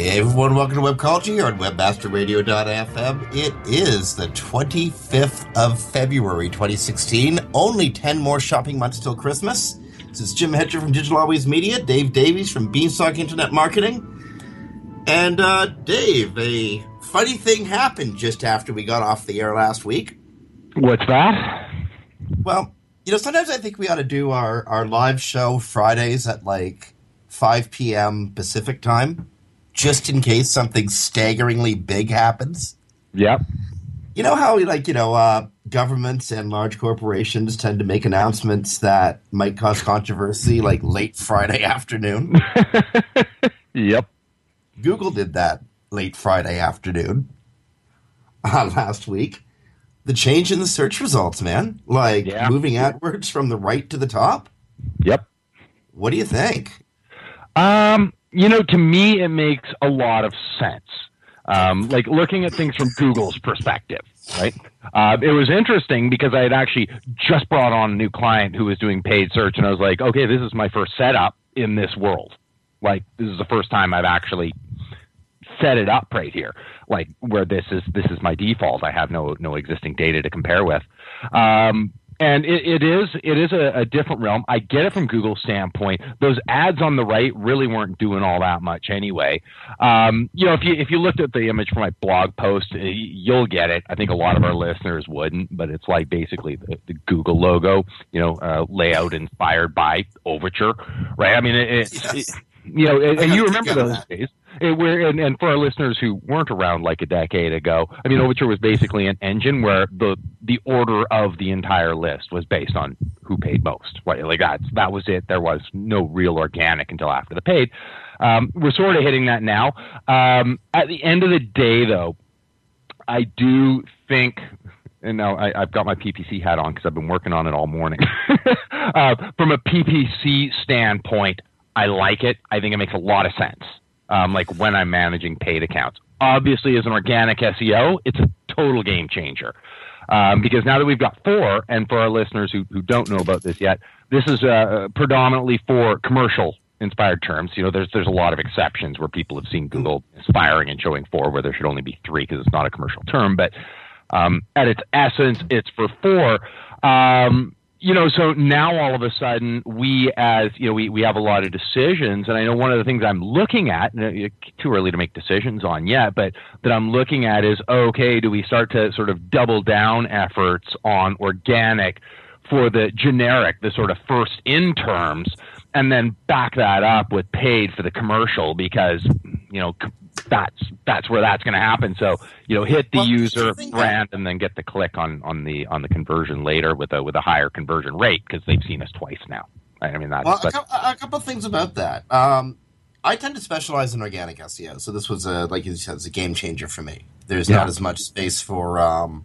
Hey everyone, welcome to Webcology here on WebmasterRadio.fm. It is the 25th of February 2016. Only 10 more shopping months till Christmas. This is Jim Hedger from Digital Always Media, Dave Davies from Beanstalk Internet Marketing. And uh, Dave, a funny thing happened just after we got off the air last week. What's that? Well, you know, sometimes I think we ought to do our, our live show Fridays at like 5 p.m. Pacific time, just in case something staggeringly big happens. Yep. You know how, like, you know, uh, governments and large corporations tend to make announcements that might cause controversy, like late Friday afternoon? Yep. Google did that late Friday afternoon uh, last week. The change in the search results, man. Like Yeah. moving AdWords from the right to the top. Yep. What do you think? Um, you know, to me, it makes a lot of sense. Um, like looking at things from Google's perspective, right? Uh, it was interesting because I had actually just brought on a new client who was doing paid search, and I was like, okay, this is my first setup in this world. Like, this is the first time I've actually set it up right here, like where this is this is my default. I have no no existing data to compare with. Um, and it, it is it is a, a different realm. I get it from Google's standpoint. Those ads on the right really weren't doing all that much anyway. Um, you know, if you if you looked at the image from my blog post, you'll get it. I think a lot of our listeners wouldn't, but it's like basically the, the Google logo, you know, uh, layout inspired by Overture, right? I mean, it, it, Yes. it you know, and, you remember those that. days. It, and, and for our listeners who weren't around like a decade ago, I mean, Overture was basically an engine where the the order of the entire list was based on who paid most. Right, like that that was it. There was no real organic until after the paid. Um, we're sort of hitting that now. Um, at the end of the day, though, I do think, and now I, I've got my PPC hat on because I've been working on it all morning. uh, from a PPC standpoint, I like it. I think it makes a lot of sense. Um, like when I'm managing paid accounts. Obviously, as an organic SEO, it's a total game changer. Um, because now that we've got four, and for our listeners who, who don't know about this yet, this is uh, predominantly for commercial inspired terms. You know, there's there's a lot of exceptions where people have seen Google inspiring and showing four, where there should only be three because it's not a commercial term. But um, at its essence, it's for four. Um, you know, so now all of a sudden we, as you know, we, we have a lot of decisions, and I know one of the things I'm looking at, uh, too early to make decisions on yet, but that I'm looking at is okay, do we start to sort of double down efforts on organic for the generic, the sort of first in terms, and then back that up with paid for the commercial because you know that's that's where that's going to happen. So you know, hit the well, user brand and then get the click on on the on the conversion later with a with a higher conversion rate because they've seen us twice now. I mean, that's well, a, couple, a couple things about that. Um, I tend to specialize in organic SEO, so this was a like you said, it's a game changer for me. There's yeah. not as much space for um,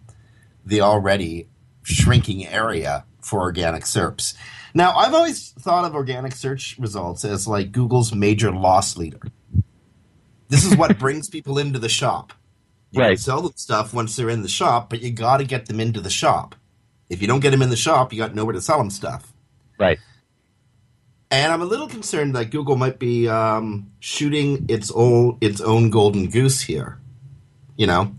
the already shrinking area for organic SERPs. Now, I've always thought of organic search results as like Google's major loss leader. This is what brings people into the shop. You right. can sell them stuff once they're in the shop, but you got to get them into the shop. If you don't get them in the shop, you got nowhere to sell them stuff. Right. And I'm a little concerned that Google might be um, shooting its own its own golden goose here. You know,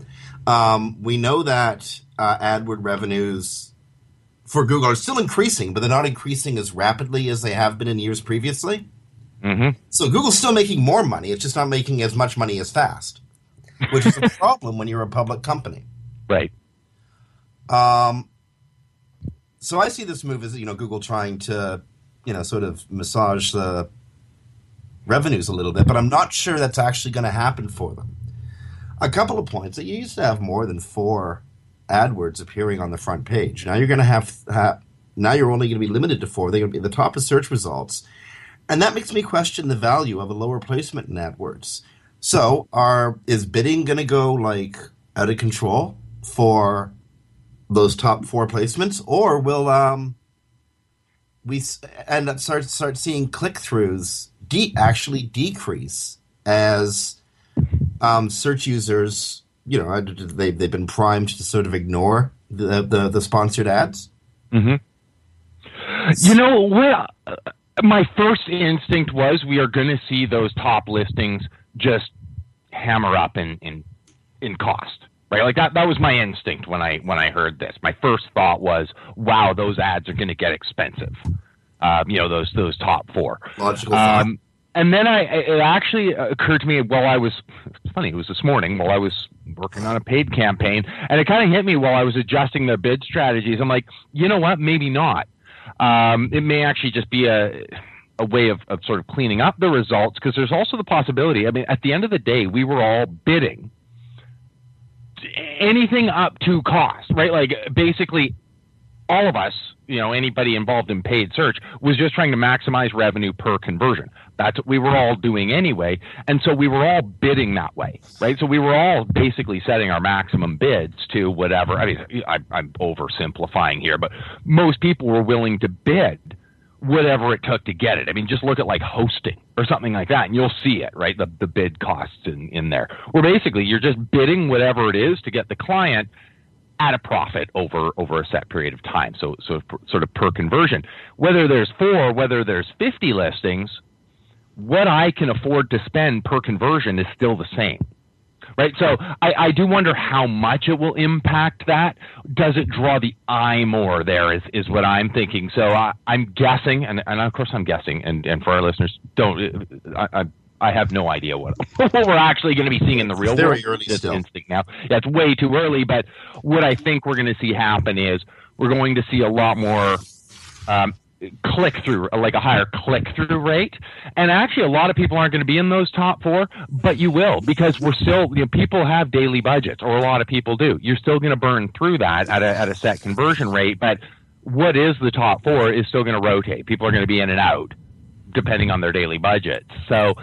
um, we know that uh, AdWord revenues for Google are still increasing, but they're not increasing as rapidly as they have been in years previously. Mm-hmm. So Google's still making more money. It's just not making as much money as fast, which is a problem when you're a public company. Right. Um. So I see this move as you know Google trying to you know sort of massage the revenues a little bit, but I'm not sure that's actually going to happen for them. A couple of points that you used to have more than four AdWords appearing on the front page. Now you're going to have, now you're only going to be limited to four. They're going to be at the top of search results and that makes me question the value of a lower placement in AdWords. So, are is bidding going to go like out of control for those top four placements, or will um, we end up start start seeing click throughs de- actually decrease as um, search users, you know, they they've been primed to sort of ignore the the, the sponsored ads. Mm-hmm. You know what? My first instinct was we are going to see those top listings just hammer up in in in cost right like that that was my instinct when i when i heard this my first thought was wow those ads are going to get expensive um, you know those those top four logical um, and then I, it actually occurred to me while I was, it's funny, it was this morning while I was working on a paid campaign, and it kind of hit me while I was adjusting their bid strategies. I'm like, you know what? Maybe not. Um, it may actually just be a a way of, of sort of cleaning up the results because there's also the possibility. I mean, at the end of the day, we were all bidding anything up to cost, right? Like basically all of us, you know, anybody involved in paid search was just trying to maximize revenue per conversion. That's what we were all doing anyway. And so we were all bidding that way, right? So we were all basically setting our maximum bids to whatever. I mean, I, I'm oversimplifying here, but most people were willing to bid whatever it took to get it. I mean, just look at like hosting or something like that, and you'll see it, right? The the bid costs in in there. Where basically you're just bidding whatever it is to get the client at a profit over over a set period of time. So so sort of per conversion. Whether there's four, whether there's 50 listings, what I can afford to spend per conversion is still the same right? So I, I do wonder how much it will impact that. Does it draw the eye more? There is is what I'm thinking. So I, I'm guessing, and, and of course I'm guessing, and, and for our listeners, don't I, I I have no idea what, what we're actually going to be seeing in the real it's world. Very early still. Instinct now. It's way too early. But what I think we're going to see happen is we're going to see a lot more um, click through, like a higher click through rate. And actually, a lot of people aren't going to be in those top four, but you will because we're still, you know, people have daily budgets, or a lot of people do. You're still going to burn through that at a, at a set conversion rate, but what is the top four is still going to rotate. People are going to be in and out depending on their daily budgets. So,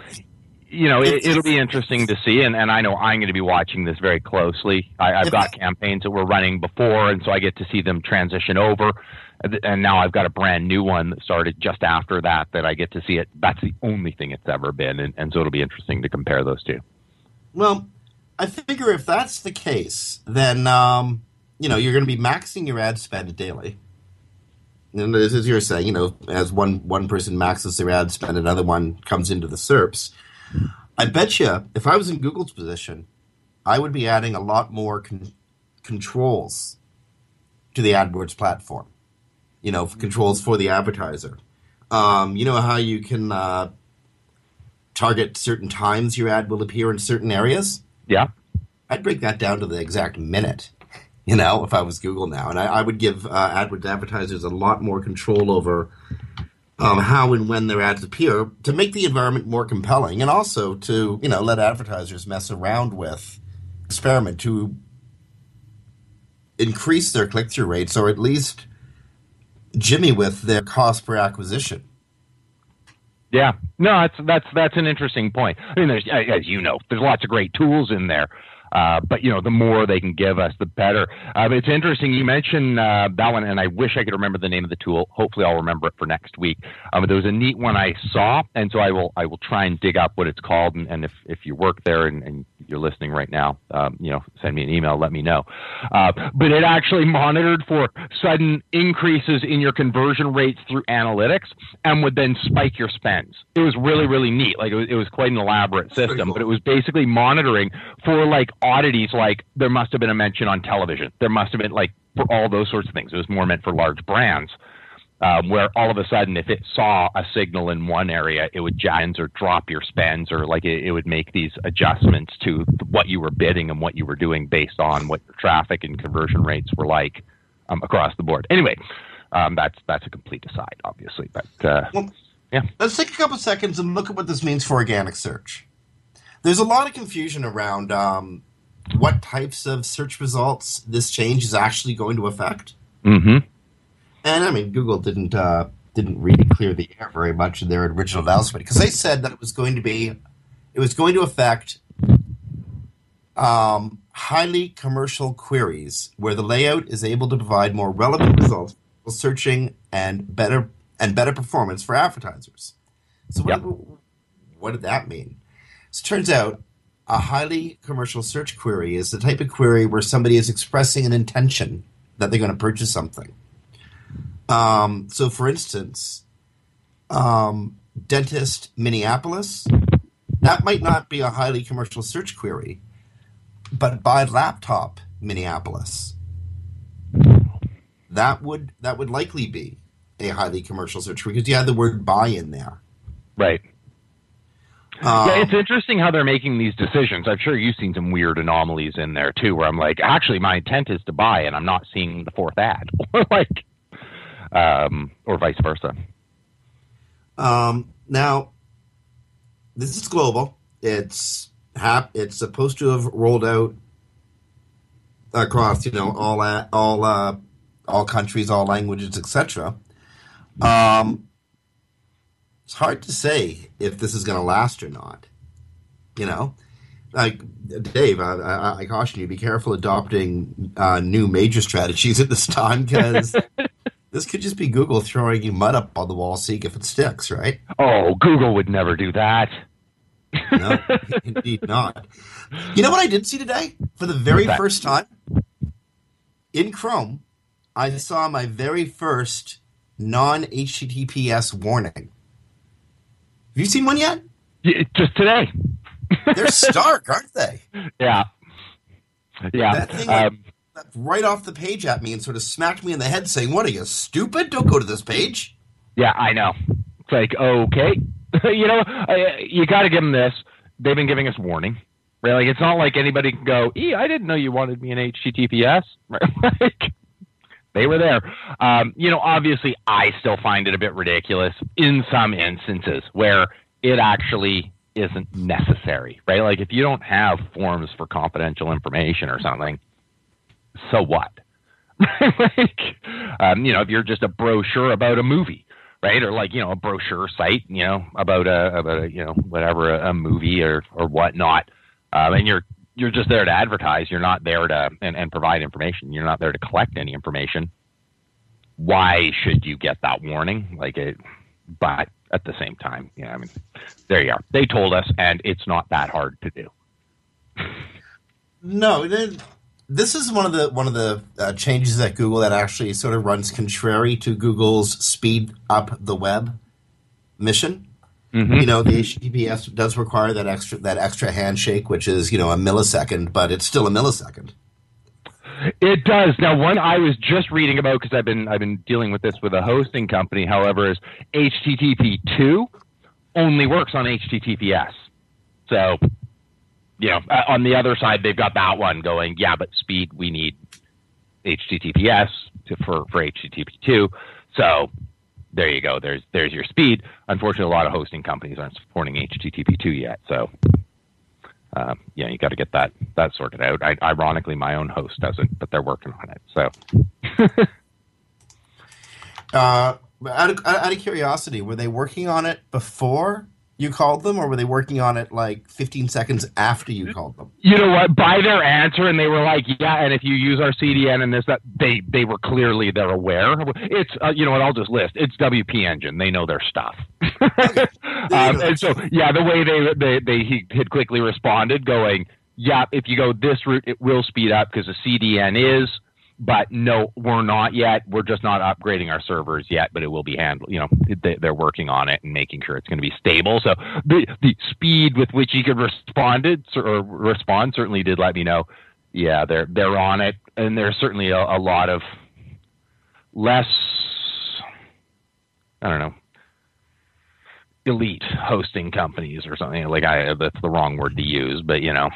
you know, it, will be interesting to see, and, and I know I'm going to be watching this very closely. I, I've got campaigns that were running before, and so I get to see them transition over and now I've got a brand new one that started just after that that I get to see it. That's the only thing it's ever been, and, and so it'll be interesting to compare those two. Well, I figure if that's the case, then um, you know you're going to be maxing your ad spend daily. And as you're saying, you know, as one one person maxes their ad spend, another one comes into the SERPs. I bet you, if I was in Google's position, I would be adding a lot more con- controls to the AdWords platform you know, controls for the advertiser. Um, you know how you can uh, target certain times your ad will appear in certain areas? Yeah. I'd break that down to the exact minute. You know, if I was Google now, and I, I would give uh, AdWords advertisers a lot more control over um, how and when their ads appear to make the environment more compelling, and also to you know let advertisers mess around with experiment to increase their click through rates, or at least jimmy with their cost per acquisition. Yeah, no, that's that's that's an interesting point. I mean, there's as you know, there's lots of great tools in there uh, but you know, the more they can give us, the better. Um, it's interesting you mentioned uh, that one, and I wish I could remember the name of the tool. Hopefully, I'll remember it for next week. Um, there was a neat one I saw, and so I will I will try and dig up what it's called. And, and if if you work there and, and you're listening right now, um, you know, send me an email, let me know. Uh, but it actually monitored for sudden increases in your conversion rates through analytics, and would then spike your spends. It was really really neat. Like it was, it was quite an elaborate system, cool. but it was basically monitoring for like oddities like there must have been a mention on television. There must have been like for all those sorts of things. It was more meant for large brands. Um, where all of a sudden, if it saw a signal in one area, it would jack or drop your spends, or like it, it, would make these adjustments to what you were bidding and what you were doing based on what your traffic and conversion rates were like um, across the board. Anyway, um, that's that's a complete aside, obviously, but uh, well, yeah. Let's take a couple seconds and look at what this means for organic search. There's a lot of confusion around um, what types of search results this change is actually going to affect. Mm-hmm. And I mean, Google didn't uh, didn't really clear the air very much in their original announcement because they said that it was going to be it was going to affect um, highly commercial queries where the layout is able to provide more relevant results for searching and better and better performance for advertisers. So what, yep. what did that mean? It turns out a highly commercial search query is the type of query where somebody is expressing an intention that they're going to purchase something. Um, so, for instance, um, dentist Minneapolis, that might not be a highly commercial search query, but buy laptop Minneapolis, that would that would likely be a highly commercial search query because you have the word buy in there. Right. Um, yeah, it's interesting how they're making these decisions. I'm sure you've seen some weird anomalies in there too, where I'm like, actually, my intent is to buy, and I'm not seeing the fourth ad, or like, um, or vice versa. Um, now, this is global. It's hap- It's supposed to have rolled out across, you know, all all uh, all countries, all languages, etc. Um, it's hard to say if this is going to last or not. You know, like Dave, I, I, I caution you: be careful adopting uh, new major strategies at this time because this could just be Google throwing you mud up on the wall, seeing if it sticks. Right? Oh, Google would never do that. no, indeed not. You know what I did see today for the very first time in Chrome? I saw my very first non HTTPS warning. Have you seen one yet? Yeah, just today. They're stark, aren't they? Yeah. Yeah. That thing um, right off the page at me and sort of smacked me in the head saying, What are you, stupid? Don't go to this page. Yeah, I know. It's like, okay. you know, I, you got to give them this. They've been giving us warning. Right? Like, it's not like anybody can go, e, I didn't know you wanted me in HTTPS. Right? like, they were there. Um, you know, obviously, I still find it a bit ridiculous in some instances where it actually isn't necessary, right? Like if you don't have forms for confidential information or something, so what? like, um, you know, if you're just a brochure about a movie, right, or like you know a brochure site, you know, about a about a you know whatever a, a movie or or whatnot, um, and you're you're just there to advertise. You're not there to and, and provide information. You're not there to collect any information. Why should you get that warning? Like it, but at the same time, yeah, I mean, there you are. They told us, and it's not that hard to do. no, this is one of the one of the uh, changes at Google that actually sort of runs contrary to Google's speed up the web mission. Mm-hmm. You know, the HTTPS does require that extra that extra handshake, which is you know a millisecond, but it's still a millisecond. It does. Now, one I was just reading about because I've been I've been dealing with this with a hosting company. However, is HTTP two only works on HTTPS. So, you know, uh, on the other side, they've got that one going. Yeah, but speed we need HTTPS to, for for HTTP two. So there you go. There's there's your speed. Unfortunately, a lot of hosting companies aren't supporting HTTP two yet. So uh, yeah, you got to get that that sorted out. I, ironically, my own host doesn't, but they're working on it. So, uh, out of, out of curiosity, were they working on it before you called them, or were they working on it like 15 seconds after you called them? You know what? By their answer, and they were like, "Yeah," and if you use our CDN and this, that, they they were clearly they're aware. It's uh, you know what? I'll just list. It's WP Engine. They know their stuff. um, and so, yeah, the way they they they he had quickly responded, going, "Yeah, if you go this route, it will speed up because the CDN is." But no, we're not yet. We're just not upgrading our servers yet, but it will be handled. You know, they, are working on it and making sure it's going to be stable. So the the speed with which he could respond or respond certainly did let me know. Yeah, they're they're on it, and there's certainly a, a lot of less. I don't know elite hosting companies or something like I that's the wrong word to use, but you know,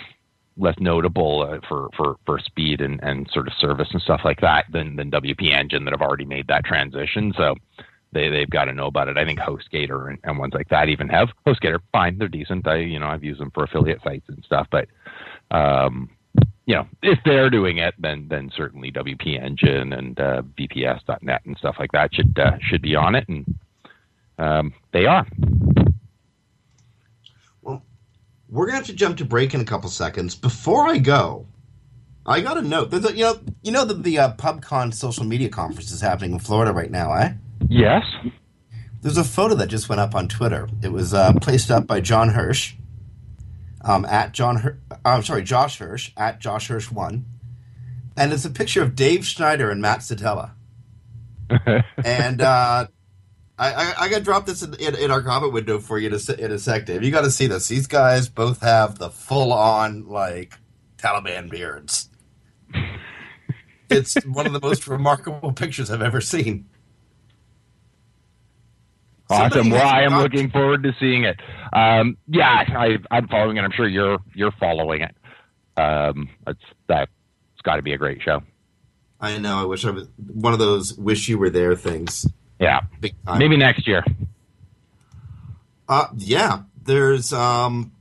less notable uh, for, for, for speed and, and sort of service and stuff like that than, than WP Engine that have already made that transition. So they, they've got to know about it. I think HostGator and, and ones like that even have HostGator. Fine, they're decent. I you know I've used them for affiliate sites and stuff, but um, you know if they're doing it, then then certainly WP Engine and uh, VPS.net and stuff like that should uh, should be on it, and um, they are we're gonna have to jump to break in a couple seconds. Before I go, I got a note. There's a, you know, you know that the uh, PubCon social media conference is happening in Florida right now, eh? Yes. There's a photo that just went up on Twitter. It was uh, placed up by John Hirsch, um, at John. Her- uh, I'm sorry, Josh Hirsch at Josh Hirsch one, and it's a picture of Dave Schneider and Matt Siltala. and uh, I, I, I gotta drop this in, in, in, our comment window for you to, in a sec, Dave. You got to see this. These guys both have the full on like Taliban beards. it's one of the most remarkable pictures I've ever seen. Awesome. Well, I am looking forward to seeing it. Um, yeah, I, am following it. I'm sure you're you're following it. Um, it's that it's got to be a great show. I know. I wish I was one of those wish you were there things. Yeah, maybe next year. Uh, yeah, there's um,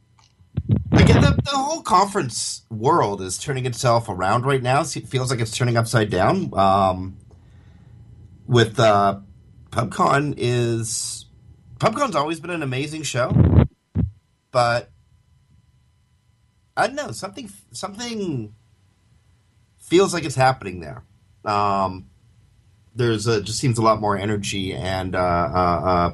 again the, the whole conference world is turning itself around right now. It feels like it's turning upside down. Um, with uh, PubCon is PubCon's always been an amazing show, but I don't know something something feels like it's happening there. Um, there's a, just seems a lot more energy and uh, uh,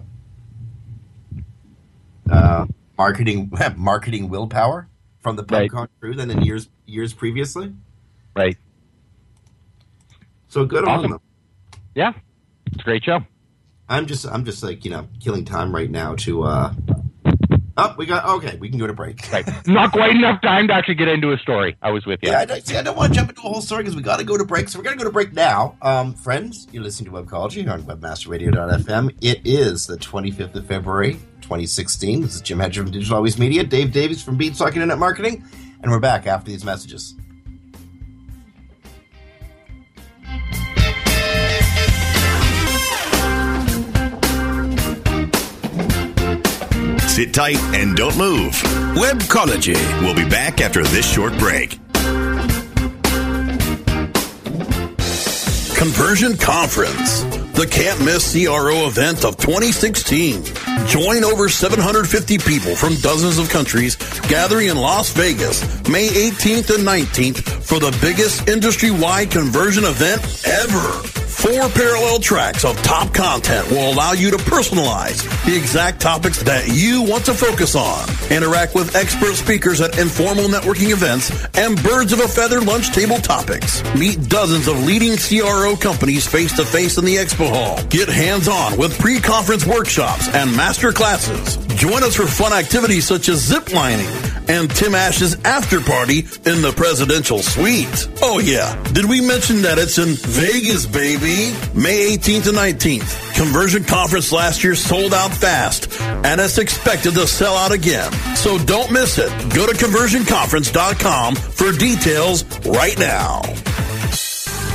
uh, uh marketing marketing willpower from the PubCon right. crew than in years years previously. Right. So good awesome. on them. Yeah, it's a great show. I'm just I'm just like you know killing time right now to uh, Oh, we got okay. We can go to break. Right. Not quite enough time to actually get into a story. I was with you. Yeah, I, see, I don't want to jump into a whole story because we got to go to break. So we're going to go to break now. Um, friends, you're listening to Webcology here on WebmasterRadio.fm. It is the 25th of February, 2016. This is Jim Hedger from Digital Always Media, Dave Davies from Beanstalk Internet Marketing, and we're back after these messages. Sit tight and don't move. Webcology. We'll be back after this short break. Conversion Conference, the can't miss CRO event of 2016. Join over 750 people from dozens of countries gathering in Las Vegas May 18th and 19th for the biggest industry wide conversion event ever. Four parallel tracks of top content will allow you to personalize the exact topics that you want to focus on. Interact with expert speakers at informal networking events and birds of a feather lunch table topics. Meet dozens of leading CRO companies face to face in the expo hall. Get hands on with pre conference workshops and master classes. Join us for fun activities such as zip lining and Tim Ash's after party in the presidential suite. Oh yeah, did we mention that it's in Vegas, baby? May 18th and 19th. Conversion conference last year sold out fast, and it's expected to sell out again. So don't miss it. Go to conversionconference.com for details right now.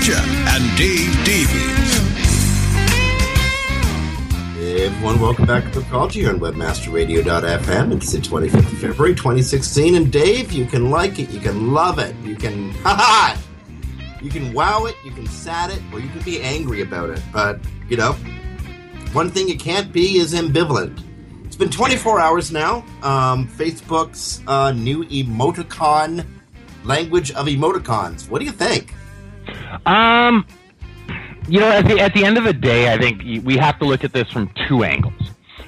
Hedger and Dave Davies. Hey everyone, welcome back to Webcology on WebmasterRadio.fm. It's the 25th of February 2016, and Dave, you can like it, you can love it, you can, haha! You can wow it, you can sad it, or you can be angry about it. But, you know, one thing you can't be is ambivalent. It's been 24 hours now. Um, Facebook's uh, new emoticon, language of emoticons. What do you think? Um, you know, at the at the end of the day, I think we have to look at this from two angles.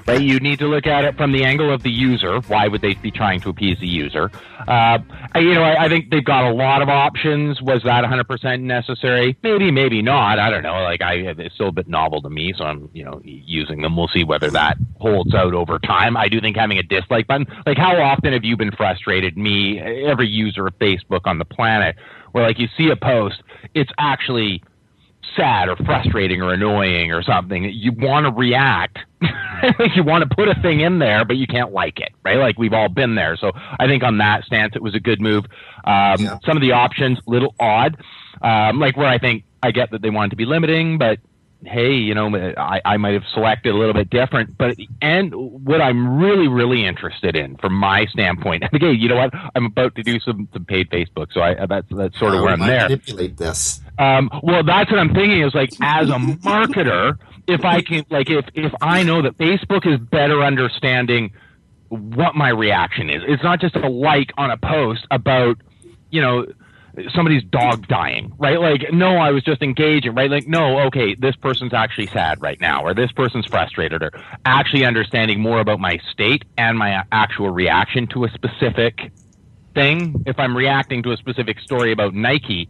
Right? You need to look at it from the angle of the user. Why would they be trying to appease the user? Uh, you know, I, I think they've got a lot of options. Was that 100% necessary? Maybe, maybe not. I don't know. Like, I it's still a bit novel to me, so I'm you know using them. We'll see whether that holds out over time. I do think having a dislike button. Like, how often have you been frustrated? Me, every user of Facebook on the planet, where like you see a post, it's actually sad or frustrating or annoying or something, you want to react. you want to put a thing in there, but you can't like it, right? Like we've all been there. So I think on that stance, it was a good move. Um, Yeah. Some of the options, little odd, um, like where I think I get that they wanted to be limiting, but hey, you know, I, I might have selected a little bit different. But and what I'm really, really interested in, from my standpoint, and again, you know what, I'm about to do some, some paid Facebook, so I that's that's sort of How where I'm there. manipulate this. Um, well, that's what I'm thinking is like as a marketer, if I can, like, if, if I know that Facebook is better understanding what my reaction is, it's not just a like on a post about, you know, somebody's dog dying, right? Like, no, I was just engaging, right? Like, no, okay, this person's actually sad right now, or this person's frustrated, or actually understanding more about my state and my actual reaction to a specific thing. If I'm reacting to a specific story about Nike,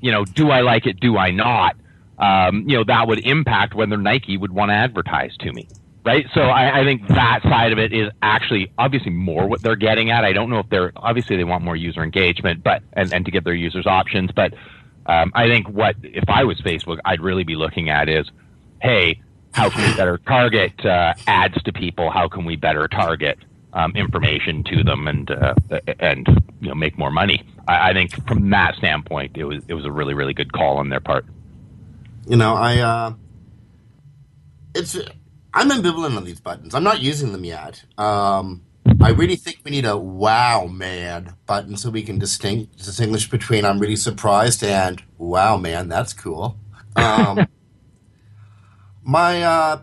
you know, do I like it? Do I not? Um, you know, that would impact whether Nike would want to advertise to me. Right. So I, I think that side of it is actually obviously more what they're getting at. I don't know if they're obviously they want more user engagement, but and, and to give their users options. But um, I think what if I was Facebook, I'd really be looking at is, hey, how can we better target uh, ads to people? How can we better target um, information to them and uh, and you know make more money? I, I think from that standpoint, it was it was a really really good call on their part. You know, I uh it's I'm ambivalent on these buttons. I'm not using them yet. Um I really think we need a wow man button so we can distinguish between I'm really surprised and wow man, that's cool. Um my uh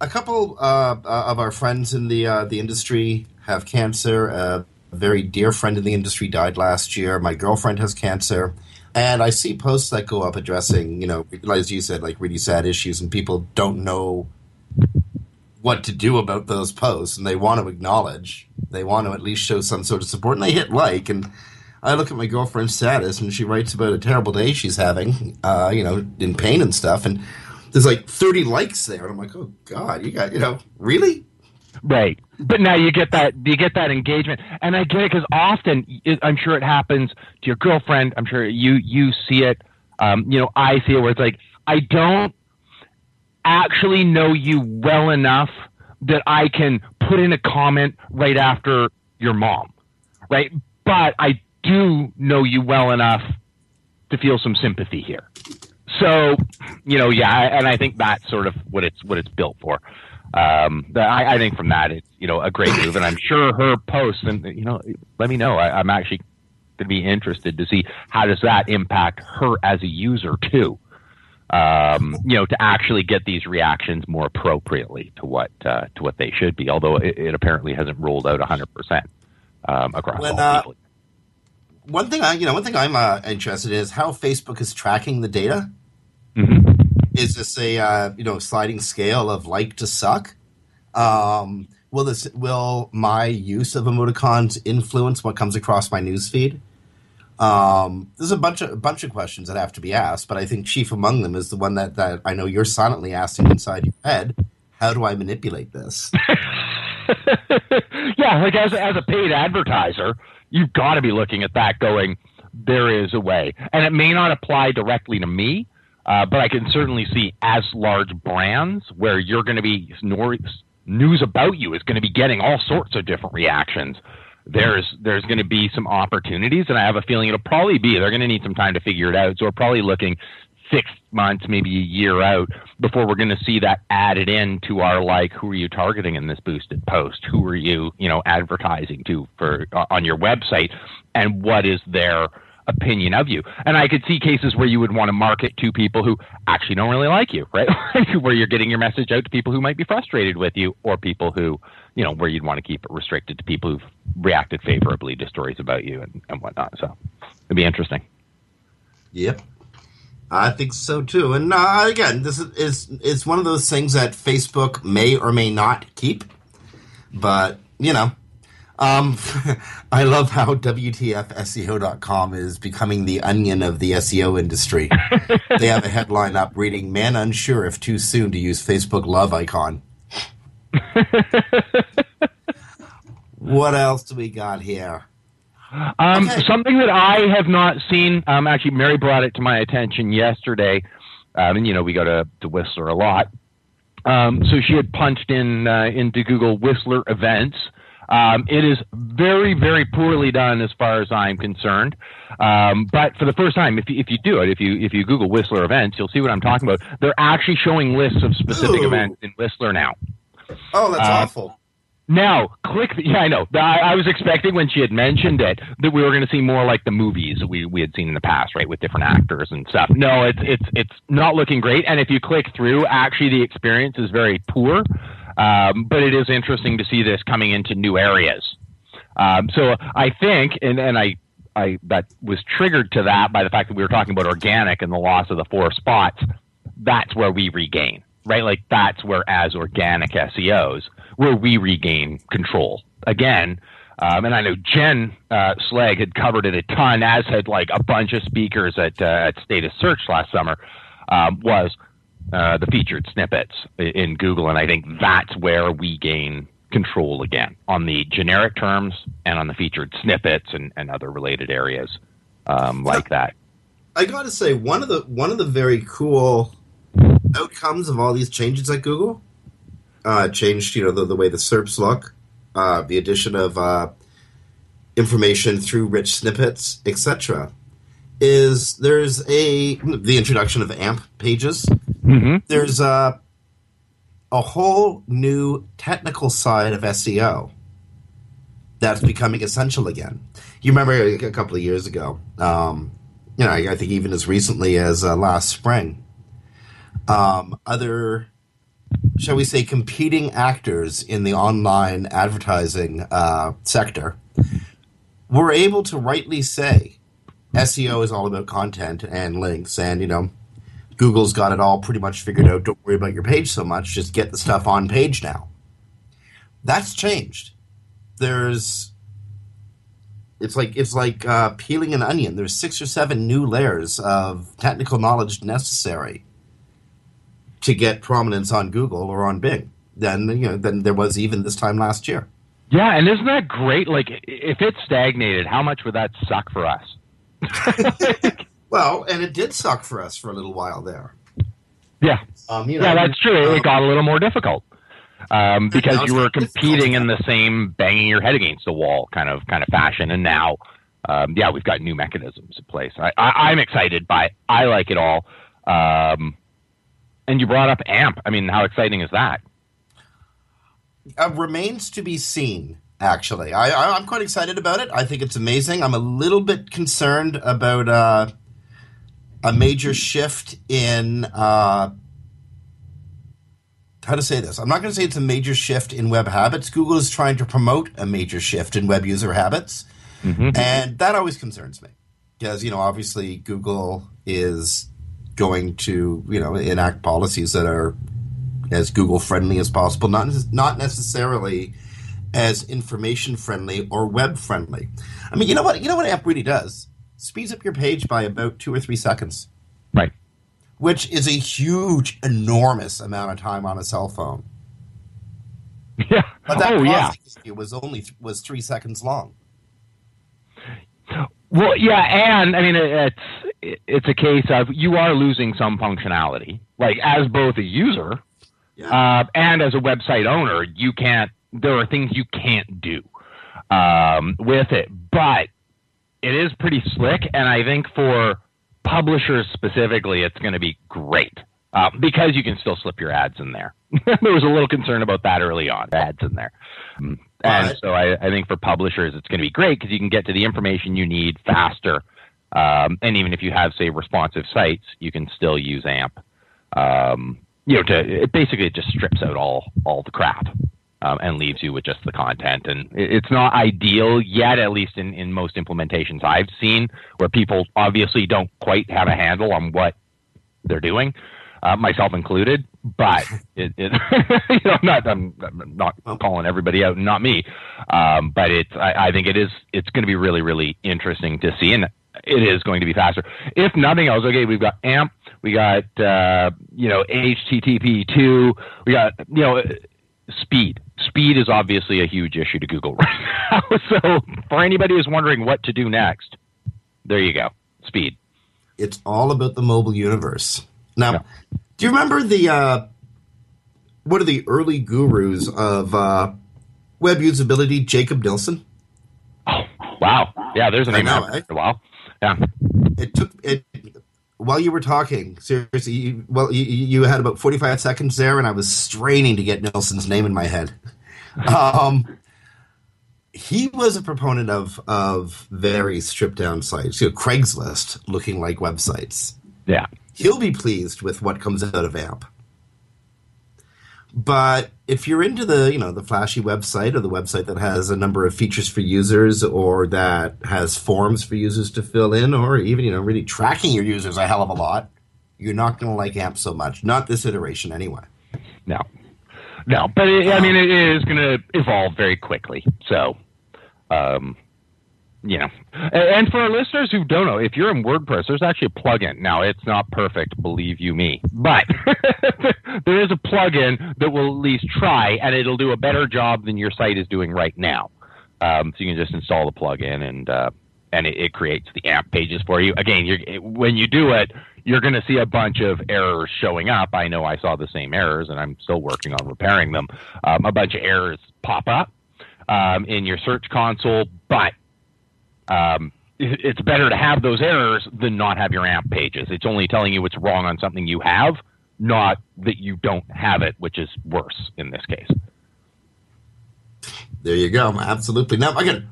a couple uh, uh, of our friends in the uh, the industry have cancer. A very dear friend in the industry died last year. My girlfriend has cancer. And I see posts that go up addressing, you know, as you said, like really sad issues, and people don't know what to do about those posts, and they want to acknowledge, they want to at least show some sort of support, and they hit like. And I look at my girlfriend's status, and she writes about a terrible day she's having, uh, you know, in pain and stuff, and there's like 30 likes there, and I'm like, oh god, you got, you know, really? Right. But now you get that you get that engagement, and I get it because often it, I'm sure it happens to your girlfriend. I'm sure you you see it. Um, you know, I see it where it's like I don't actually know you well enough that I can put in a comment right after your mom, right? But I do know you well enough to feel some sympathy here. So, you know, yeah, and I think that's sort of what it's what it's built for. Um, I, I think from that, it's you know a great move, and I'm sure her posts and you know, let me know. I, I'm actually going to be interested to see how does that impact her as a user too. Um, you know, to actually get these reactions more appropriately to what uh, to what they should be. Although it, it apparently hasn't rolled out 100 um, percent across When, all uh. One thing I, you know, one thing I'm uh, interested in is how Facebook is tracking the data. Mhm. Is this a uh, you know sliding scale of like to suck? Um, will this will my use of emoticons influence what comes across my newsfeed? Um, there's a bunch of a bunch of questions that have to be asked, but I think chief among them is the one that, that I know you're silently asking inside your head. How do I manipulate this? yeah, like as as a paid advertiser, you've got to be looking at that, going, there is a way, and it may not apply directly to me, uh, but I can certainly see as large brands where you're going to be news about you is going to be getting all sorts of different reactions. There's there's going to be some opportunities, and I have a feeling it'll probably be they're going to need some time to figure it out. So we're probably looking six months, maybe a year out before we're going to see that added in to our like, who are you targeting in this boosted post? Who are you, you know, advertising to for uh, on your website, and what is their opinion of you? And I could see cases where you would want to market to people who actually don't really like you, right? where you're getting your message out to people who might be frustrated with you, or people who, you know, where you'd want to keep it restricted to people who've reacted favorably to stories about you and, and whatnot. So it'd be interesting. Yep. I think so too. And uh, again, this is, is is one of those things that Facebook may or may not keep. But, you know, um, I love how WTFSEO.com is becoming the onion of the SEO industry. they have a headline up reading, Man unsure if too soon to use Facebook love icon. what else do we got here? Um, Okay. Something that I have not seen. Um, actually, Mary brought it to my attention yesterday, um, and you know we go to, to Whistler a lot. Um, so she had punched in uh, into Google Whistler events. Um, it is very, very poorly done as far as I'm concerned. Um, but for the first time, if you, if you do it, if you if you Google Whistler events, you'll see what I'm talking about. They're actually showing lists of specific Ooh. events in Whistler now. Oh, that's Uh, awful. Now, click. The, yeah, I know. I, I was expecting when she had mentioned it that we were going to see more like the movies we we had seen in the past, right, with different actors and stuff. No, it's it's it's not looking great. And if you click through, actually, the experience is very poor. Um, but it is interesting to see this coming into new areas. Um, so I think, and and I. I that was triggered to that by the fact that we were talking about organic and the loss of the four spots. That's where we regain, right? Like that's where as organic SEOs where we regain control again. Um, and I know Jen uh, Slegg had covered it a ton, as had like a bunch of speakers at uh, at State of Search last summer. Um, was uh, the featured snippets in Google, and I think that's where we gain control again on the generic terms and on the featured snippets and, and other related areas um, like that. I got to say one of the one of the very cool outcomes of all these changes at Google uh, changed, you know, the, the way the SERPs look, uh, the addition of uh, information through rich snippets, etc. Is there's a the introduction of AMP pages. Mm-hmm. There's a a whole new technical side of SEO that's becoming essential again. You remember a couple of years ago, um, you know, I, I think even as recently as uh, last spring, um, other, shall we say, competing actors in the online advertising uh, sector were able to rightly say SEO is all about content and links, and you know, Google's got it all pretty much figured out. Don't worry about your page so much; just get the stuff on page now. That's changed. There's it's like it's like uh, peeling an onion. There's six or seven new layers of technical knowledge necessary to get prominence on Google or on Bing than you know than there was even this time last year. Yeah, and isn't that great? Like, if it stagnated, how much would that suck for us? Well, and it did suck for us for a little while there. Yeah, Um, you know, yeah, that's true. um, It got a little more difficult um, because you were competing in the same banging your head against the wall kind of kind of fashion, and now um, yeah, we've got new mechanisms in place. I, I, am excited by. I like it all. Um, and you brought up AMP. I mean, how exciting is that? Uh, remains to be seen. Actually, I, am quite excited about it. I think it's amazing. I'm a little bit concerned about uh, a major shift in uh, how to say this. I'm not going to say it's a major shift in web habits. Google is trying to promote a major shift in web user habits, mm-hmm. and that always concerns me because you know obviously Google is going to you know enact policies that are as Google friendly as possible, not not necessarily as information friendly or web friendly. I mean, you know what? You know what AMP really does? Speeds up your page by about two or three seconds. Right. Which is a huge, enormous amount of time on a cell phone. Yeah. But that oh, yeah. It was only was three seconds long. Well, yeah, and I mean it's it's a case of you are losing some functionality. Like as both a user yeah. uh, and as a website owner, you can't there are things you can't do um, with it, but it is pretty slick, and I think for publishers specifically, it's going to be great uh, because you can still slip your ads in there. there was a little concern about that early on, ads in there. Um, and right. so I, I, think for publishers, it's going to be great because you can get to the information you need faster. Um, and even if you have, say, responsive sites, you can still use AMP. Um, you know, to it basically it just strips out all all the crap um, and leaves you with just the content. And it's not ideal yet, at least in, in most implementations I've seen, where people obviously don't quite have a handle on what they're doing, uh, myself included. But it, it you know, I'm not I'm, I'm, not calling everybody out, not me. Um, but it's I, I think it is it's going to be really really interesting to see, and it is going to be faster. If nothing else, okay, we've got AMP, we got uh, you know HTTP two, we got you know speed. Speed is obviously a huge issue to Google right now. so for anybody who's wondering what to do next, there you go. Speed. It's all about the mobile universe. Now, yeah. do you remember the uh, one of the early gurus of uh, web usability, Jakob Nielsen? Oh, wow. Yeah, there's a name out for a while. Yeah. It took it while you were talking, seriously, you, well, you, you, had about 45 seconds there, and I was straining to get Nelson's name in my head. Um, he was a proponent of of very stripped down sites, you know, Craigslist looking like websites. Yeah, he'll be pleased with what comes out of AMP. But if you're into the, you know, the flashy website or the website that has a number of features for users or that has forms for users to fill in or even, you know, really tracking your users a hell of a lot, you're not going to like AMP so much. Not this iteration anyway. No. No, but it, I mean, it is going to evolve very quickly. So, um, you know, and for our listeners who don't know, if you're in WordPress, there's actually a plugin. Now, it's not perfect, believe you me, but there is a plugin that will at least try, and it'll do a better job than your site is doing right now. Um, so you can just install the plugin, and uh, and it, it, creates the AMP pages for you. Again, it, when you do it, you're going to see a bunch of errors showing up. I know I saw the same errors, and I'm still working on repairing them. Um, a bunch of errors pop up um, in your search console, but um, it's better to have those errors than not have your AMP pages. It's only telling you what's wrong on something you have, not that you don't have it, which is worse in this case. There you go. Absolutely. Now again,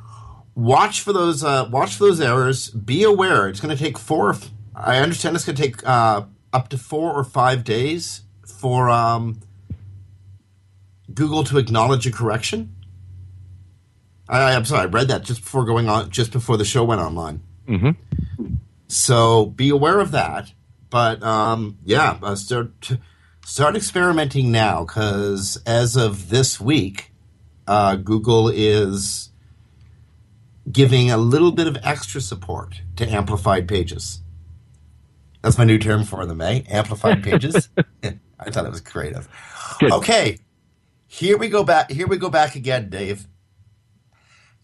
watch for those. Uh, watch for those errors. Be aware. It's going to take four. I understand it's going to take uh, up to four or five days for um, Google to acknowledge a correction. I, am sorry, I read that just before going on, just before the show went online. Mm-hmm. So be aware of that. But um, yeah, uh, start start experimenting now because as of this week, uh, Google is giving a little bit of extra support to amplified pages. That's my new term for them, eh? Amplified pages. I thought it was creative. Good. Okay, here we go back. Here we go back again, Dave.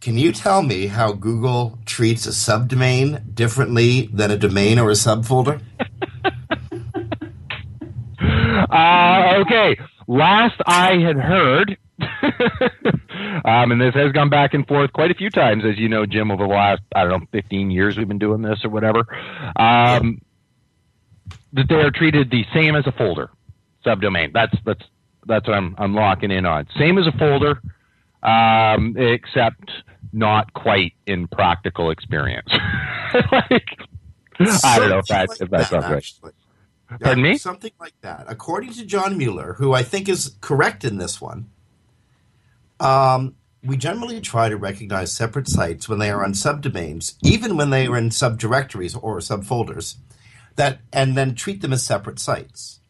Can you tell me how Google treats a subdomain differently than a domain or a subfolder? uh, okay. Last I had heard, Um, and this has gone back and forth quite a few times, as you know, Jim, over the last, I don't know, 15 years we've been doing this or whatever. Um, that they are treated the same as a folder subdomain. That's, that's, that's what I'm, I'm locking in on. Same as a folder, um, except not quite in practical experience. like, I don't know if, that, Something if that's like not right. actually. Pardon me? Something like that. According to John Mueller, who I think is correct in this one, um, we generally try to recognize separate sites when they are on subdomains, even when they are in subdirectories or subfolders, that and then treat them as separate sites.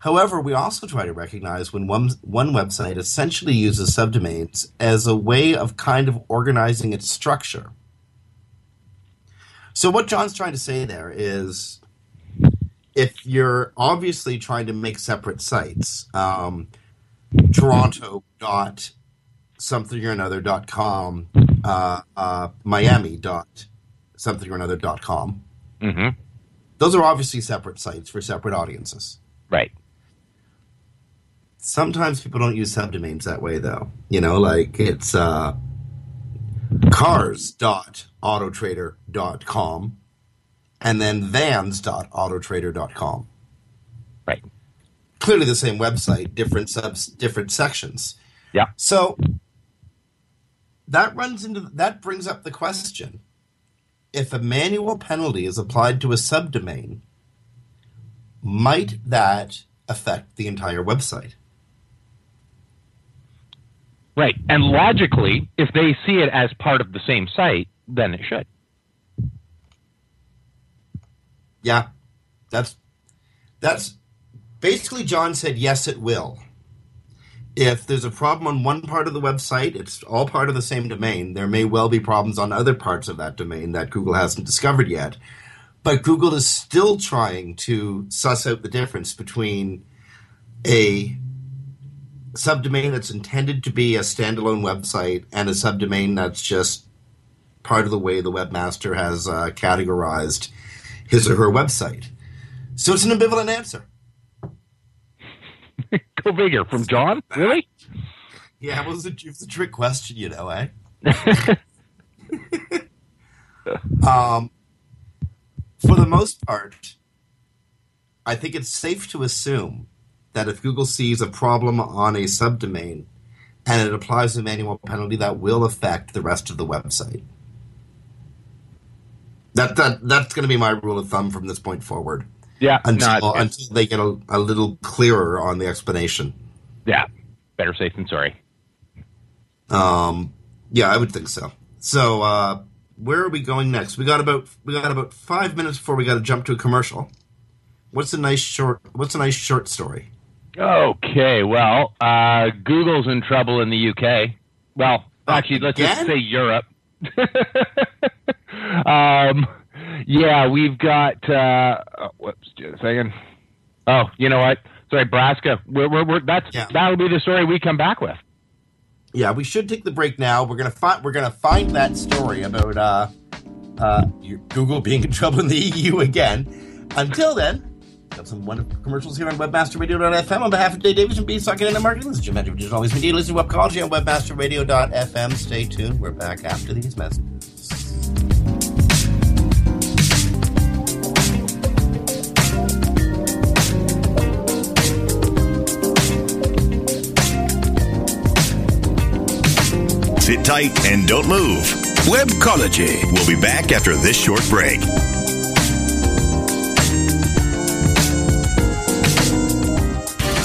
However, we also try to recognize when one, one website essentially uses subdomains as a way of kind of organizing its structure. So, what John's trying to say there is if you're obviously trying to make separate sites, um, Toronto dot something or another dot com, uh, uh, Miami dot something or another dot com. hmm Those are obviously separate sites for separate audiences. Right. Sometimes people don't use subdomains that way, though. You know, like it's uh, cars.autotrader.com and then vans.autotrader.com. Right. Clearly the same website, different subs, different sections. Yeah. So that runs into that brings up the question: if a manual penalty is applied to a subdomain, might that affect the entire website? Right. And logically, if they see it as part of the same site, then it should. Yeah, that's that's basically John said yes, it will. If there's a problem on one part of the website, it's all part of the same domain. There may well be problems on other parts of that domain that Google hasn't discovered yet. But Google is still trying to suss out the difference between a subdomain that's intended to be a standalone website and a subdomain that's just part of the way the webmaster has uh, categorized his or her website. So it's an ambivalent answer. Go figure. From John? Really? Yeah, it was a, it was a trick question, you know, eh? um, for the most part, I think it's safe to assume that if Google sees a problem on a subdomain and it applies a manual penalty, that will affect the rest of the website. That that that's going to be my rule of thumb from this point forward. Yeah. Until no, until they get a, a little clearer on the explanation. yeah. Better safe than sorry. Um, yeah, I would think so. So, uh, where are we going next? We got about we got about five minutes before we got to jump to a commercial. What's a nice short? What's a nice short story? Okay. Well, uh, Google's in trouble in the UK. Well, actually, let's just say Europe. um, yeah, we've got. Uh, oh, whoops, just a second. Oh, you know what? Sorry, Braska. We're, we're, we're, that's Yeah. that'll be the story we come back with. Yeah, we should take the break now. We're gonna find we're gonna find that story about uh, uh, Google being in trouble in the EU again. Until then. Got some wonderful commercials here on WebmasterRadio.fm. On behalf of Dave Davies from Beanstalk Internet Marketing, this is Jim Hedger, Digital Always Media. Listen to Webcology on WebmasterRadio.fm. Stay tuned. We're back after these messages. Sit tight and don't move. Webcology. We'll be back after this short break.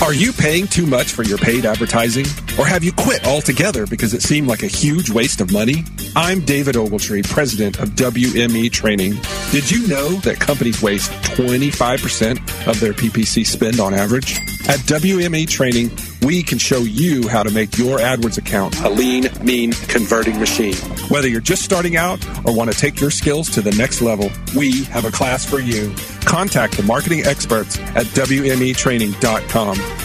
Are you paying too much for your paid advertising? Or have you quit altogether because it seemed like a huge waste of money? I'm David Ogletree, president of WME Training. Did you know that companies waste 25% of their PPC spend on average? At WME Training, we can show you how to make your AdWords account a lean, mean, converting machine. Whether you're just starting out or want to take your skills to the next level, we have a class for you. Contact the marketing experts at WMEtraining.com.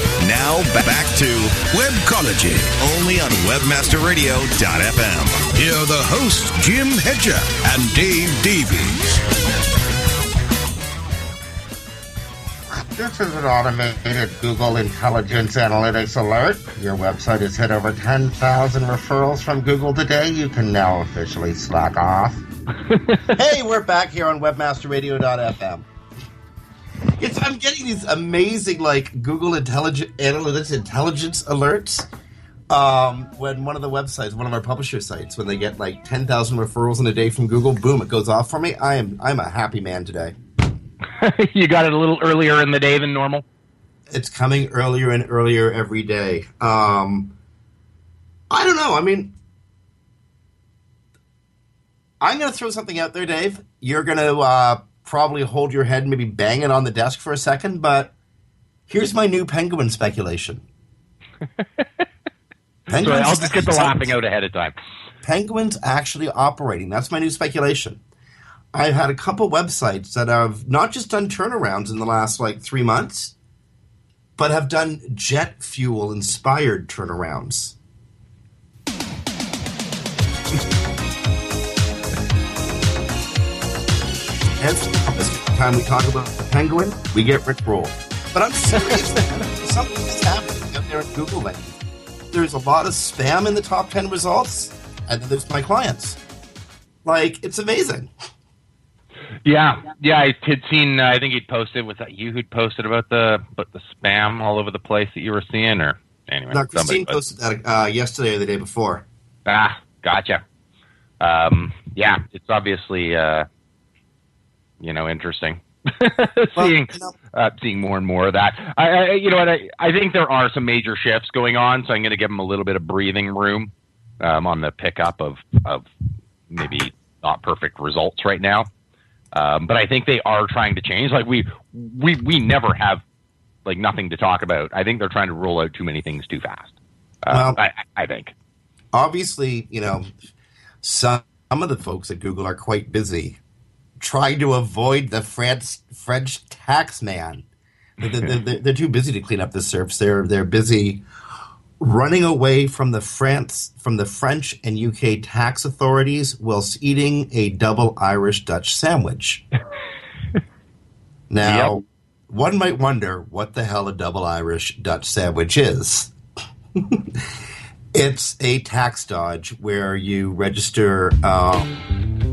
Now back to Webcology, only on WebmasterRadio.fm. Here are the hosts, Jim Hedger and Dave Davies. This is an automated Google Intelligence Analytics alert. Your website has hit over 10,000 referrals from Google today. You can now officially slack off. hey, we're back here on WebmasterRadio.fm. It's, I'm getting these amazing, like, Google Intelligent Analytics intelligence alerts. Um, when one of the websites, one of our publisher sites, when they get like 10,000 referrals in a day from Google, boom, it goes off for me. I am, I'm a happy man today. you got it a little earlier in the day than normal. It's coming earlier and earlier every day. Um, I don't know. I mean, I'm going to throw something out there, Dave. You're going to uh, probably hold your head and maybe bang it on the desk for a second, but here's my new penguin speculation. Sorry, I'll just get the laughing out ahead of time. Penguins actually operating. That's my new speculation. I've had a couple websites that have not just done turnarounds in the last like three months, but have done jet fuel inspired turnarounds. Every time we talk about the penguin, we get Rick Roll. But I'm serious. Something's happening out there in Google land. There's a lot of spam in the top 10 results, and then there's my clients. Like, it's amazing. Yeah, yeah, I had seen. Uh, I think he'd posted. Was that you who'd posted about the about the spam all over the place that you were seeing, or anyway? No, Christine posted that uh, yesterday or the day before. Ah, gotcha. Um, yeah, it's obviously uh, you know interesting seeing uh, seeing more and more of that. I, I you know what I I think there are some major shifts going on, so I'm going to give them a little bit of breathing room um, on the pickup of of maybe not perfect results right now. Um, but I think they are trying to change. Like we we we never have like nothing to talk about. I think they're trying to roll out too many things too fast. Uh, Well- I, I think. Obviously, you know, some of the folks at Google are quite busy trying to avoid the French French tax man. They're, they're, they're, too busy to clean up the surface. They're they're busy running away from the France from the French and UK tax authorities whilst eating a double Irish Dutch sandwich. now, one might wonder what the hell a double Irish Dutch sandwich is. it's a tax dodge where you register. Um,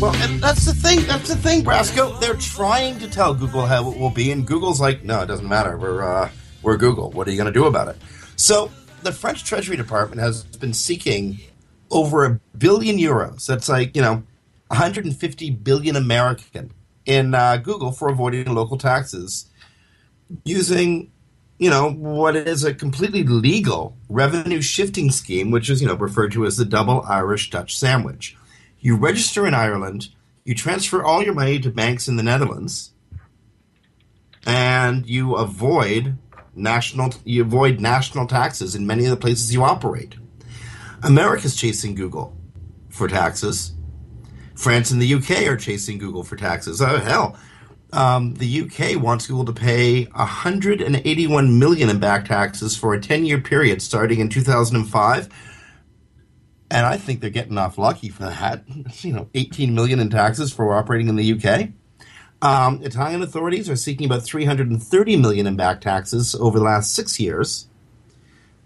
Well, and that's the thing. That's the thing, Brasco. They're trying to tell Google how it will be, and Google's like, no, it doesn't matter. We're uh, we're Google. What are you going to do about it? So the French Treasury Department has been seeking over a billion euros. That's like you know, 150 billion American in uh, Google for avoiding local taxes using you know what is a completely legal revenue shifting scheme, which is you know referred to as the double Irish Dutch sandwich. You register in Ireland, you transfer all your money to banks in the Netherlands, and you avoid national you avoid national taxes in many of the places you operate. America's chasing Google for taxes. France and the UK are chasing Google for taxes. Oh hell, um, the UK wants Google to pay 181 million in back taxes for a 10-year period starting in 2005. And I think they're getting off lucky for that. You know, 18 million in taxes for operating in the UK. Um, Italian authorities are seeking about 330 million in back taxes over the last six years.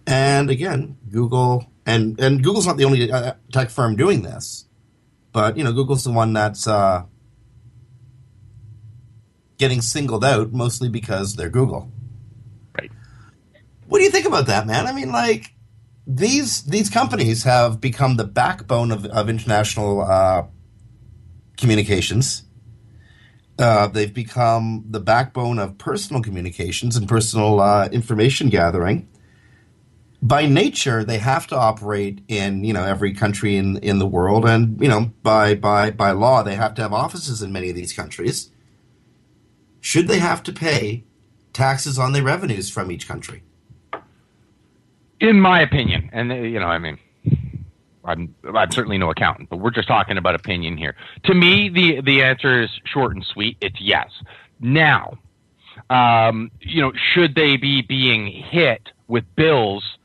And again, Google and and Google's not the only uh, tech firm doing this, but you know, Google's the one that's uh, getting singled out mostly because they're Google. Right. What do you think about that, man? I mean, like these these companies have become the backbone of, of international uh, communications. Uh, they've become the backbone of personal communications and personal uh, information gathering. By nature, they have to operate in you know every country in, in the world, and you know by by by law, they have to have offices in many of these countries. Should they have to pay taxes on their revenues from each country? In my opinion, and uh, you know, I mean, I'm I'm certainly no accountant, but we're just talking about opinion here. To me, the the answer is short and sweet. It's yes. Now, um, you know, should they be being hit with bills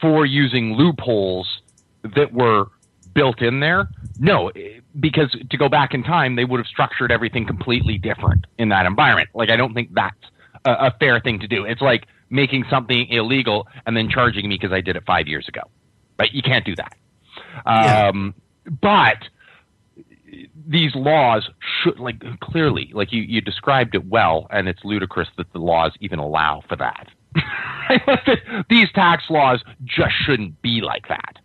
for using loopholes that were built in there? No, because to go back in time, they would have structured everything completely different in that environment. Like, I don't think that's a, a fair thing to do. It's like making something illegal and then charging me because I did it five years ago. Right? You can't do that. Um, But these laws should, like, clearly, like you, you described it well, and it's ludicrous that the laws even allow for that. these tax laws just shouldn't be like that.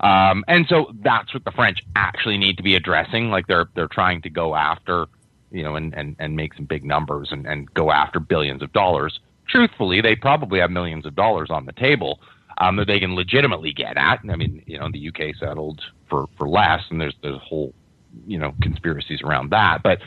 Um, and so that's what the French actually need to be addressing. Like they're they're trying to go after, you know, and, and, and make some big numbers and, and go after billions of dollars. Truthfully, they probably have millions of dollars on the table um, that they can legitimately get at. I mean, you know, the UK settled for, for less, and there's there's whole, you know, conspiracies around that. But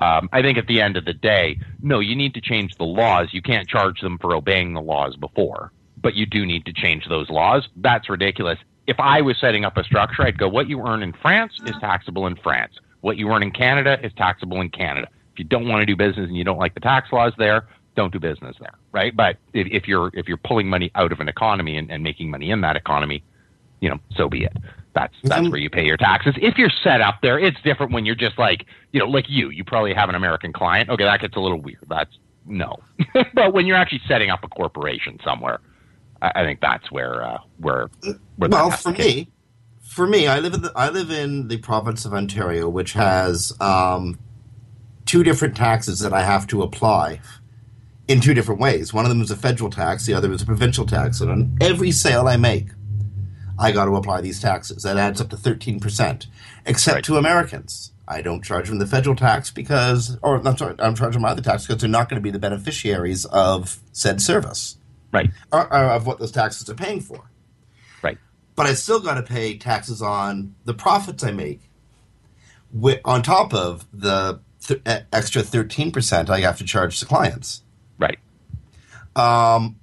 um, I think at the end of the day, no, you need to change the laws. You can't charge them for obeying the laws before, but you do need to change those laws. That's ridiculous. If I was setting up a structure, I'd go, what you earn in France is taxable in France. What you earn in Canada is taxable in Canada. If you don't want to do business and you don't like the tax laws there, don't do business there, right? But if, if you're if you're pulling money out of an economy and, and making money in that economy, you know, so be it. That's that's where you pay your taxes. If you're set up there, it's different when you're just like, you know, like you. You probably have an American client. Okay, that gets a little weird. That's no. but when you're actually setting up a corporation somewhere, I, I think that's where uh, where, where well, for me, for me, I live in the, I live in the province of Ontario, which has um, two different taxes that I have to apply in two different ways. One of them is a federal tax, the other is a provincial tax, and on every sale I make, I got to apply these taxes. That adds up to 13%, except right. to Americans. I don't charge them the federal tax because, or I'm sorry, I'm charging my other tax because they're not going to be the beneficiaries of said service. Right. Or, or of what those taxes are paying for. Right. But I still got to pay taxes on the profits I make on top of the th- extra 13% I have to charge to clients. Right. Um,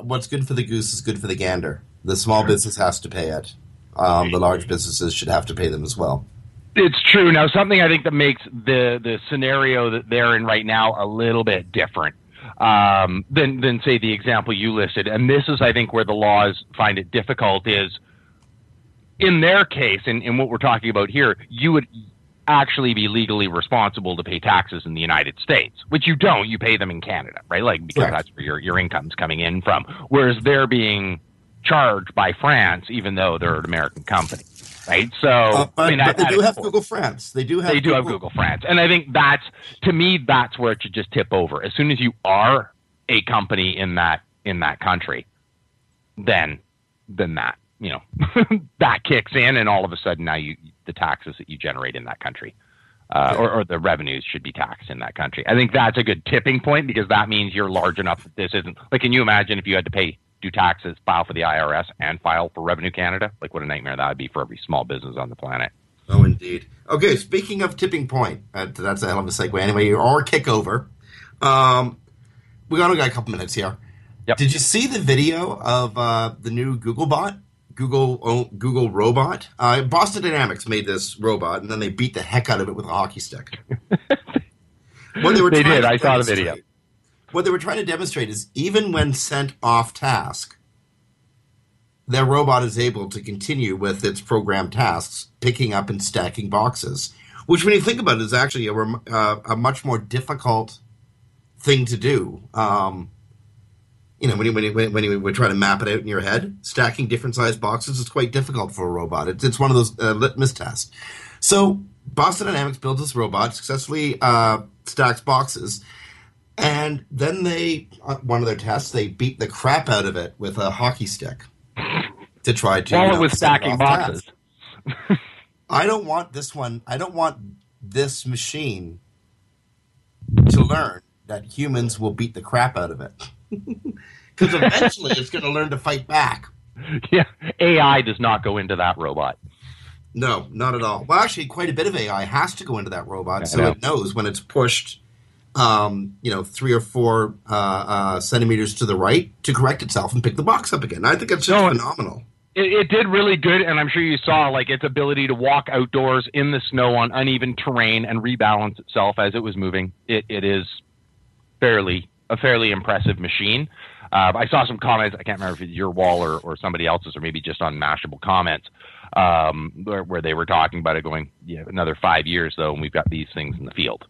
what's good for the goose is good for the gander. The small sure. business has to pay it. Um, the large businesses should have to pay them as well. It's true. Now, something I think that makes the the scenario that they're in right now a little bit different um, than than say the example you listed, and this is I think where the laws find it difficult is in their case, in, in what we're talking about here, you would actually be legally responsible to pay taxes in the United States, which you don't. You pay them in Canada, right? Like because that's where your your income's coming in from. Whereas they're being charged by France, even though they're an American company. Right, so uh, but, I mean, but they do have Google France. They do have. They do Google. have Google France, and I think that's to me that's where it should just tip over. As soon as you are a company in that in that country, then then that you know that kicks in, and all of a sudden now you the taxes that you generate in that country. Uh, or, or, the revenues should be taxed in that country. I think that's a good tipping point because that means you're large enough that this isn't like. Can you imagine if you had to pay do taxes, file for the IRS, and file for Revenue Canada. Like, what a nightmare that would be for every small business on the planet. Oh, indeed. Okay, speaking of tipping point, uh, that's a hell of a segue. Anyway, or kickover. Um, we only got a couple minutes here. Yep. Did you see the video of uh, the new Google bot? Google oh, Google robot. Uh, Boston Dynamics made this robot, and then they beat the heck out of it with a hockey stick. what they were They trying did. to I saw the demonstrate- video. What they were trying to demonstrate is even when sent off task, their robot is able to continue with its programmed tasks, picking up and stacking boxes. Which, when you think about it, is actually a, rem- uh, a much more difficult thing to do. Um, you know, when you, when, you, when, you, we're trying to map it out in your head, stacking different sized boxes is quite difficult for a robot. It's, it's one of those uh, litmus tests. So Boston Dynamics builds this robot, successfully uh, stacks boxes, and then they, uh, one of their tests, they beat the crap out of it with a hockey stick to try to. While it was stacking boxes. I don't want this one. I don't want this machine to learn that humans will beat the crap out of it. Because eventually it's going to learn to fight back. Yeah, AI does not go into that robot. No, not at all. Well, actually, quite a bit of AI has to go into that robot, so know. it knows when it's pushed, um, you know, three or four uh, uh, centimeters to the right to correct itself and pick the box up again. I think that's just No, phenomenal. It, it did really good, and I'm sure you saw like its ability to walk outdoors in the snow on uneven terrain and rebalance itself as it was moving. It, it is fairly a fairly impressive machine. Uh, I saw some comments. I can't remember if it's your wall or, or somebody else's, or maybe just on Mashable comments, um, where, where they were talking about it going, yeah, another five years though, and we've got these things in the field.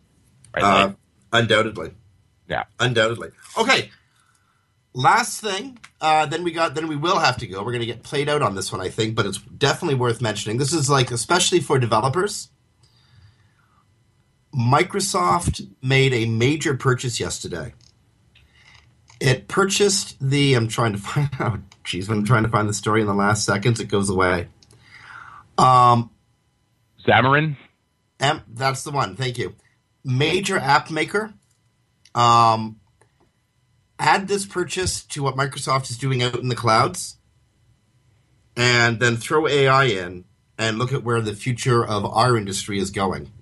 Right? Uh, Like, undoubtedly. yeah. Undoubtedly. Okay. Last thing, uh, then we got. Then we will have to go. We're going to get played out on this one, I think, but it's definitely worth mentioning. This is like, especially for developers. Microsoft made a major purchase yesterday. It purchased the. I'm trying to find out. Geez, when I'm trying to find the story in the last seconds, it goes away. Um, Xamarin. Em, that's the one. Thank you. Major app maker. Um, add this purchase to what Microsoft is doing out in the clouds, and then throw AI in and look at where the future of our industry is going.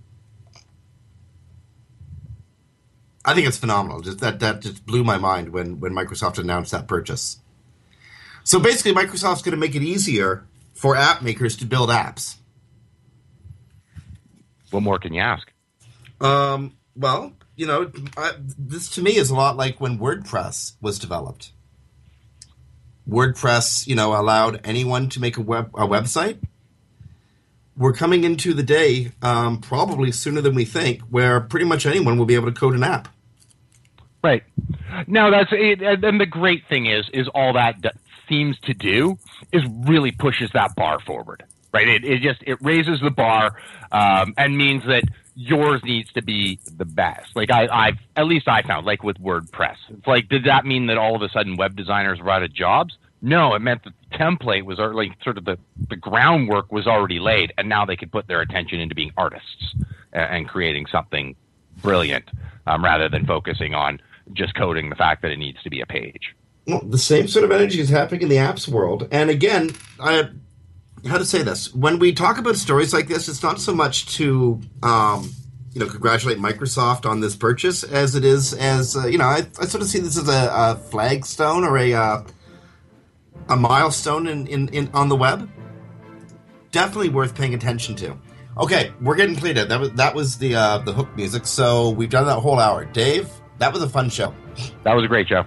I think it's phenomenal. Just that that just blew my mind when when Microsoft announced that purchase. So basically, Microsoft's going to make it easier for app makers to build apps. What more can you ask? Um, well, you know, I, this to me is a lot like when WordPress was developed. WordPress, you know, allowed anyone to make a web a website. We're coming into the day, um, probably sooner than we think, where pretty much anyone will be able to code an app. Right. No, that's it. And the great thing is, is all that seems to do is really pushes that bar forward. Right. It, it just it raises the bar um, and means that yours needs to be the best. Like I, I've at least I found like with WordPress. It's like did that mean that all of a sudden web designers were out of jobs? No, it meant that template was already sort of the, the groundwork was already laid, and now they could put their attention into being artists and, and creating something brilliant um, rather than focusing on just coding the fact that it needs to be a page. Well, the same sort of energy is happening in the apps world. And again, I how to say this when we talk about stories like this, it's not so much to um, you know congratulate Microsoft on this purchase as it is as uh, you know I, I sort of see this as a, a flagstone or a uh, a milestone in, in, in on the web. Definitely worth paying attention to. Okay, we're getting played. That was that was the uh, the hook music. So we've done that whole hour. Dave, that was a fun show. That was a great show.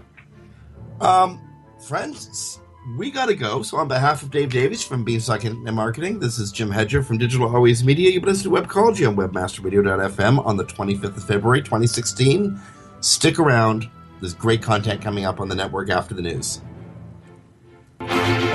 Um, friends, we got to go. So, on behalf of Dave Davies from Beanstalk and Marketing, this is Jim Hedger from Digital Always Media. You've been listening to Webcology on WebmasterRadio.fm on the 25th of February, 2016. Stick around. There's great content coming up on the network after the news. Thank you.